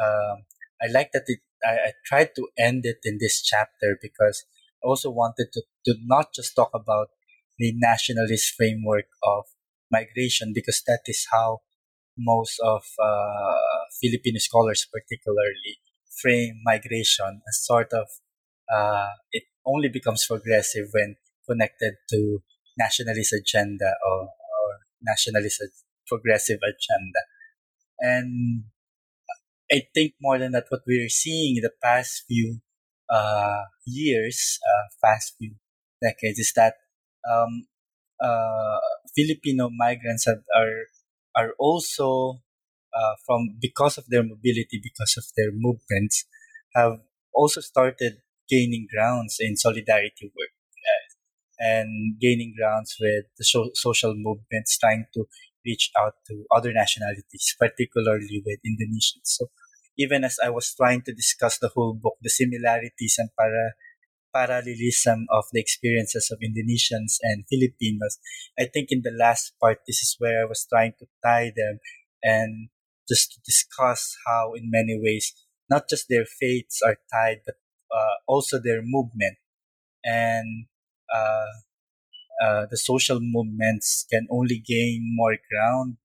um, I like that it, I, I tried to end it in this chapter because I also wanted to, to not just talk about the nationalist framework of migration because that is how most of uh, Filipino scholars, particularly, frame migration as sort of uh, it only becomes progressive when connected to nationalist agenda or, or nationalist progressive agenda. And I think more than that, what we're seeing in the past few uh, years, uh, past few decades, is that um, uh, Filipino migrants have, are are also uh, from because of their mobility, because of their movements, have also started gaining grounds in solidarity work and gaining grounds with the so- social movements trying to reach out to other nationalities, particularly with Indonesians. So even as I was trying to discuss the whole book, the similarities and para parallelism of the experiences of Indonesians and Filipinos, I think in the last part, this is where I was trying to tie them and just to discuss how, in many ways, not just their fates are tied, but uh, also their movement. And uh, uh, the social movements can only gain more ground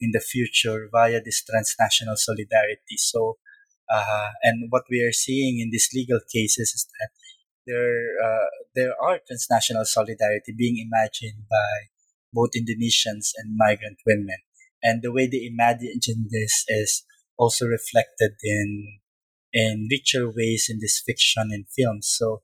in the future via this transnational solidarity. So, uh, and what we are seeing in these legal cases is that there uh, there are transnational solidarity being imagined by both Indonesians and migrant women, and the way they imagine this is also reflected in in richer ways in this fiction and films. So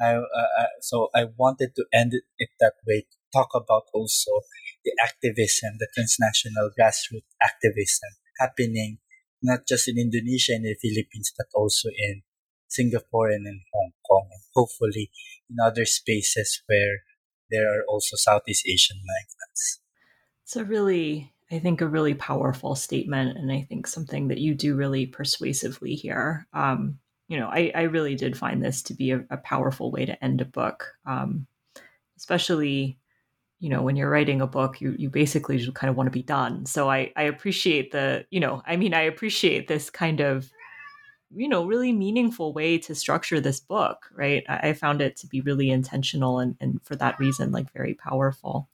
I uh, so I wanted to end it, it that way to talk about also the activism, the transnational grassroots activism happening not just in Indonesia and the Philippines, but also in Singapore and in Hong Kong, and hopefully in other spaces where there are also Southeast Asian migrants. It's a really, I think, a really powerful statement, and I think something that you do really persuasively here. Um, you know, I, I really did find this to be a, a powerful way to end a book, um, especially you know when you're writing a book you you basically just kind of want to be done. So i i appreciate the you know i mean i appreciate this kind of you know really meaningful way to structure this book right? I, I found it to be really intentional and and for that reason like very powerful.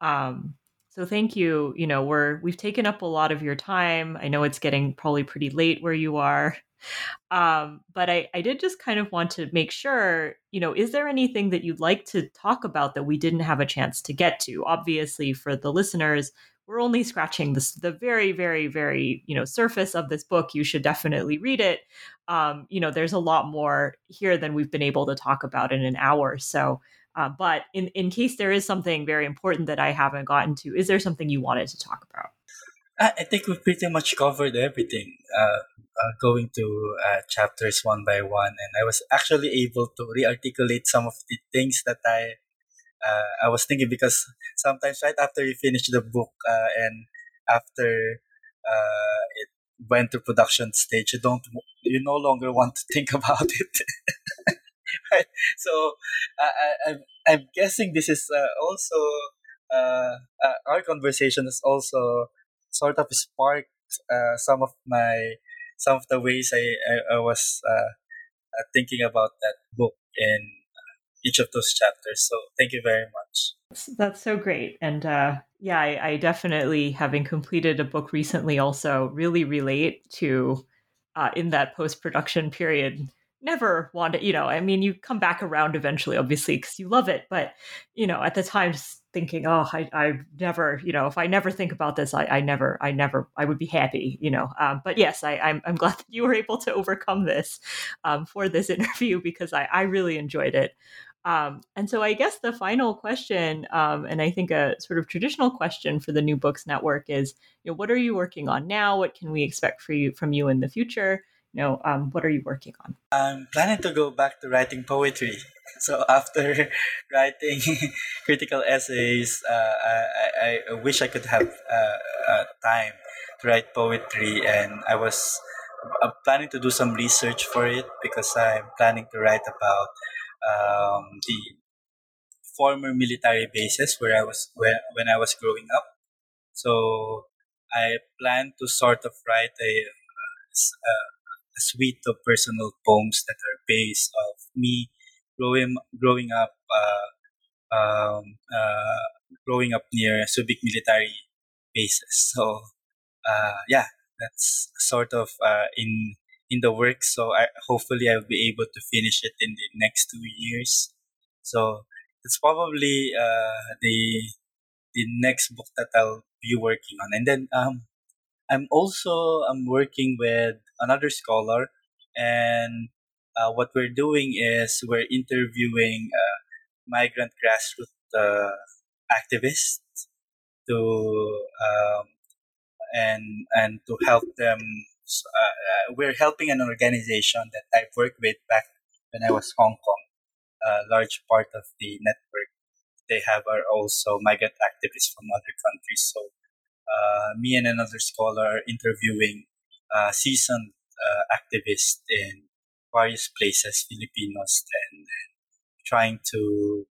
Um so thank you you know we're we've taken up a lot of your time i know it's getting probably pretty late where you are (laughs) um, but I, I did just kind of want to make sure, you know, is there anything that you'd like to talk about that we didn't have a chance to get to? Obviously, for the listeners, we're only scratching the very, very, very, you know, surface of this book. You should definitely read it. Um, you know, there's a lot more here than we've been able to talk about in an hour. So, uh, but in, in case there is something very important that I haven't gotten to, is there something you wanted to talk about? I think we've pretty much covered everything. Uh, uh, going to uh, chapters one by one, and I was actually able to re-articulate some of the things that I uh, I was thinking because sometimes right after you finish the book uh, and after uh, it went to production stage, you don't you no longer want to think (laughs) about it. (laughs) (laughs) So I, I, I'm guessing this is also our conversation is also sort of sparked uh, some of my some of the ways I I, I was uh, uh thinking about that book in uh, each of those chapters. So thank you very much. That's so great, and uh, yeah, I, I, definitely, having completed a book recently, also really relate to uh, in that post production period never wanted, you know, I mean, you come back around eventually, obviously, because you love it. But, you know, at the time, just thinking, oh, I, I never, you know, if I never think about this, I, I never, I never, I would be happy, you know. Um, but yes, I, I'm, I'm (laughs) glad that you were able to overcome this um, for this (laughs) interview because I, I really enjoyed it. Um, and so I guess the final question, um, and I think a sort of traditional question for the New Books Network is, you know, what are you working on now? What can we expect for you from you in the future? Know, um, what are you working on? I'm planning to go back to writing poetry. (laughs) So after (laughs) writing (laughs) critical essays, uh, I, I, wish I could have uh, uh, time to write poetry, and I was uh, planning to do some research for it because I'm planning to write about um, the former military bases where I was when, when I was growing up. So I plan to sort of write a, a, a suite of personal poems that are based of me growing growing up uh, um, uh, growing up near Subic military bases. So uh, yeah, that's sort of uh, in in the works. So I hopefully I'll be able to finish it in the next two years. So it's probably uh, the the next book that I'll be working on. And then um, I'm also I'm working with another scholar, and uh, what we're doing is we're interviewing uh, migrant grassroots uh, activists to um, and and to help them. Uh, we're helping an organization that I've worked with back when I was Hong Kong. A large part of the network they have are also migrant activists from other countries. So uh, me and another scholar interviewing uh, seasoned uh, activists in various places, Filipinos, and trying to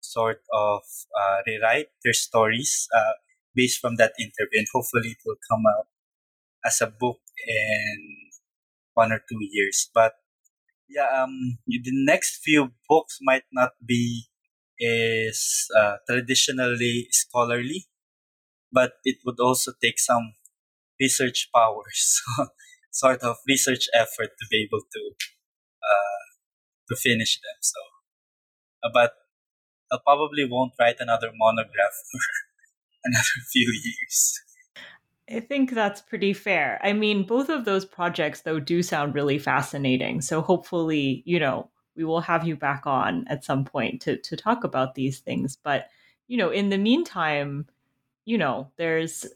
sort of uh, rewrite their stories uh, based from that interview. And hopefully it will come out as a book in one or two years. But yeah, um, the next few books might not be as uh, traditionally scholarly, but it would also take some research powers, (laughs) sort of research effort to be able to uh, to finish them. So, uh, but I probably won't write another monograph for (laughs) another few years. I think that's pretty fair. I mean, both of those projects, though, do sound really fascinating. So hopefully, you know, we will have you back on at some point to to talk about these things. But you know, in the meantime, you know, there's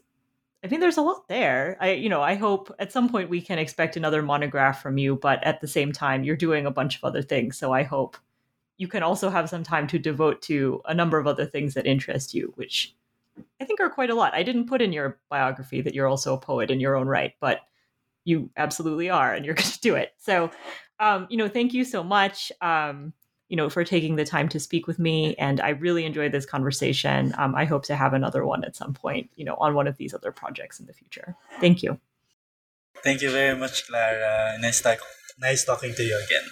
I think there's a lot there. I, you know, I hope at some point we can expect another monograph from you, but at the same time, you're doing a bunch of other things. So I hope you can also have some time to devote to a number of other things that interest you, which I think are quite a lot. I didn't put in your biography that you're also a poet in your own right, but you absolutely are, and you're (laughs) going to do it. So, um, you know, thank you so much. Um, you know, for taking the time to speak with me. And I really enjoyed this conversation. Um, I hope to have another one at some point, you know, on one of these other projects in the future. Thank you. Thank you very much, Clara. Nice, talk- nice talking to you again.